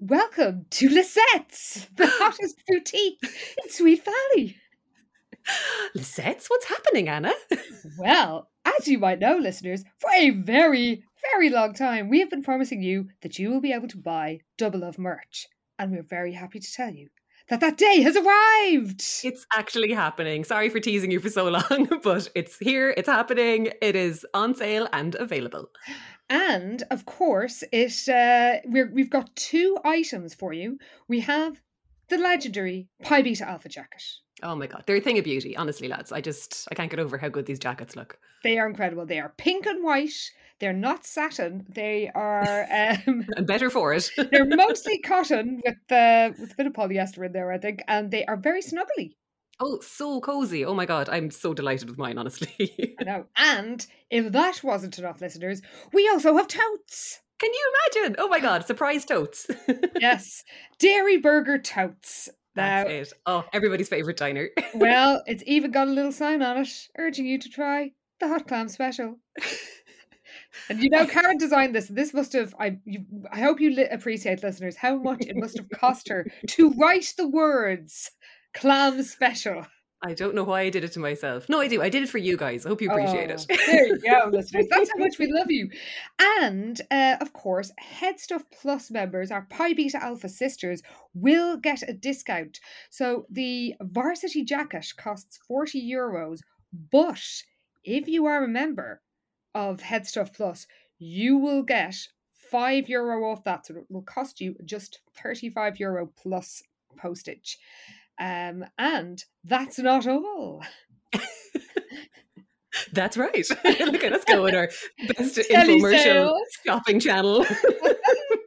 Welcome to Lisette's, the hottest boutique in Sweet Valley. Lisette's, what's happening, Anna? Well, as you might know, listeners, for a very, very long time, we have been promising you that you will be able to buy Double Love merch. And we're very happy to tell you that that day has arrived. It's actually happening. Sorry for teasing you for so long, but it's here, it's happening, it is on sale and available. And of course, it uh, we're, we've got two items for you. We have the legendary Pi Beta Alpha jacket. Oh my god, they're a thing of beauty, honestly, lads. I just I can't get over how good these jackets look. They are incredible. They are pink and white. They're not satin. They are um, better for it. they're mostly cotton with uh, with a bit of polyester in there, I think, and they are very snuggly. oh, so cozy. Oh my god, I'm so delighted with mine, honestly. I know. And if that wasn't enough, listeners, we also have totes. Can you imagine? Oh my god, surprise totes. Yes, dairy burger totes. Now, That's it. Oh, everybody's favourite diner. well, it's even got a little sign on it urging you to try the hot clam special. And you know, Karyn designed this. This must have. I. You, I hope you li- appreciate, listeners, how much it must have cost her to write the words "clam special." I don't know why I did it to myself. No, I do. I did it for you guys. I hope you appreciate Oh, it. There you go, listeners. That's how much we love you. And uh, of course, Headstuff Plus members, our Pi Beta Alpha sisters, will get a discount. So the varsity jacket costs 40 euros, but if you are a member of Headstuff Plus, you will get 5 euro off that. So it will cost you just 35 euro plus postage. Um, and that's not all. That's right. Look at us go with our best infomercial shopping channel.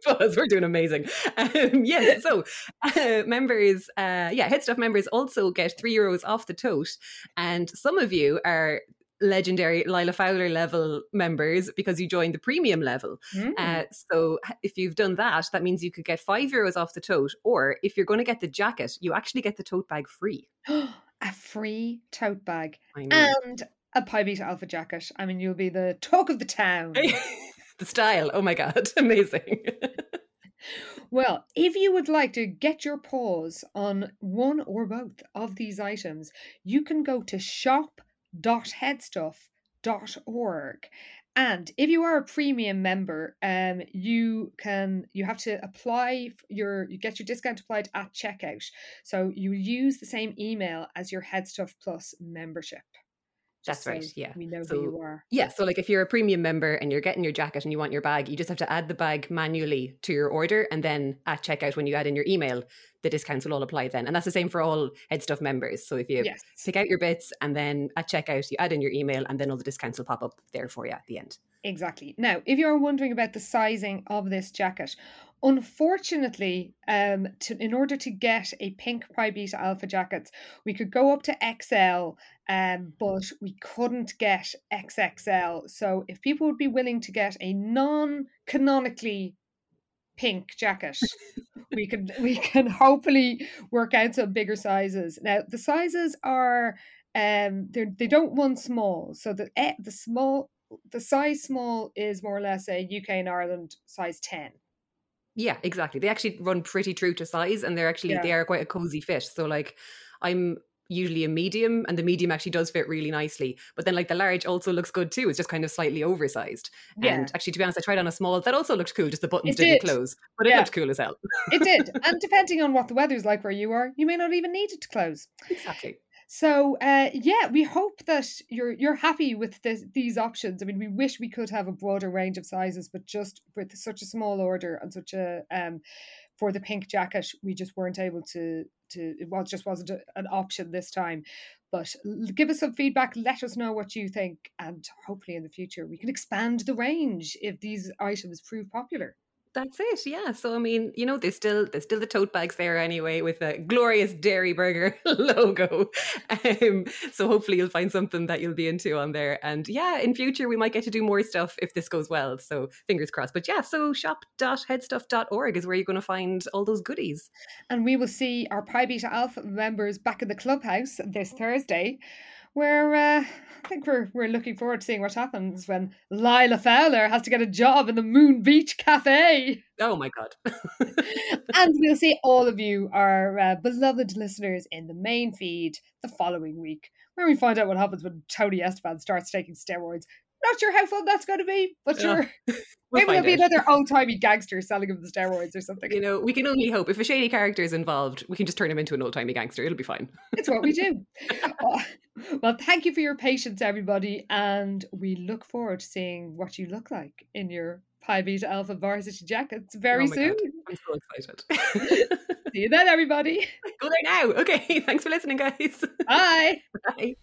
Buzz, we're doing amazing. Um, yes, so uh, members, uh, yeah, Headstuff members also get three euros off the tote, and some of you are legendary Lila Fowler level members because you joined the premium level. Mm. Uh, so if you've done that, that means you could get five euros off the tote, or if you're going to get the jacket, you actually get the tote bag free. a free tote bag and a Pi Beta Alpha jacket. I mean, you'll be the talk of the town. the style, oh my god, amazing. Well, if you would like to get your paws on one or both of these items, you can go to shop.headstuff.org. And if you are a premium member, um, you can you have to apply your you get your discount applied at checkout. So you use the same email as your Headstuff Plus membership. That's so right, yeah. we know So- who you are. Yeah, so like if you're a premium member and you're getting your jacket and you want your bag, you just have to add the bag manually to your order and then at checkout when you add in your email, the discounts will all apply then. And that's the same for all Headstuff members. So if you Yes. pick out your bits and then at checkout you add in your email and then all the discounts will pop up there for you at the end. Exactly. Now, if you're wondering about the sizing of this jacket, unfortunately, um, to, in order to get a pink Pi Beta Alpha jacket, we could go up to XL, um, but we couldn't get XXL. So, if people would be willing to get a non-canonically pink jacket, we could we can hopefully work out some bigger sizes. Now, the sizes are um they they don't want small, so the eh, the small the size small is more or less a UK and Ireland size 10. Yeah, exactly. They actually run pretty true to size and they're actually Yeah. they are quite a cozy fit. So like I'm usually a medium and the medium actually does fit really nicely. But then like the large also looks good too. It's just kind of slightly oversized. Yeah. And actually to be honest, I tried on a small that also looked cool, just the buttons It didn't did. close. But it Yeah. looked cool as hell. It did. and depending on what the weather's like where you are, you may not even need it to close. Exactly. So uh, yeah, we hope that you're you're happy with this, these options. I mean, we wish we could have a broader range of sizes, but just with such a small order and such a um, for the pink jacket, we just weren't able to to. It was just wasn't a, an option this time. But give us some feedback. Let us know what you think, and hopefully in the future we can expand the range if these items prove popular. That's it. Yeah. So I mean, you know, there's still there's still the tote bags there anyway with a glorious Dairy Burger logo. Um, so hopefully you'll find something that you'll be into on there. And yeah, in future we might get to do more stuff if this goes well. So fingers crossed. But yeah, so shop.headstuff.org is where you're going to find all those goodies. And we will see our Pi Beta Alpha members back in the clubhouse this Thursday we're uh, I think we're we're looking forward to seeing what happens when Lila Fowler has to get a job in the Moon Beach Cafe. Oh my god! and we'll see all of you, our uh, beloved listeners, in the main feed the following week, where we find out what happens when Tony Esteban starts taking steroids. Not sure how fun that's going to be, but yeah. sure. We'll Maybe there'll be another old timey gangster selling him the steroids or something. You know, we can only hope. If a shady character is involved, we can just turn him into an old timey gangster. It'll be fine. It's what we do. uh, well, thank you for your patience, everybody. And we look forward to seeing what you look like in your Pi Beta Alpha varsity jackets very oh soon. God. I'm so excited. See you then, everybody. Go there now. Okay. Thanks for listening, guys. Bye. Bye.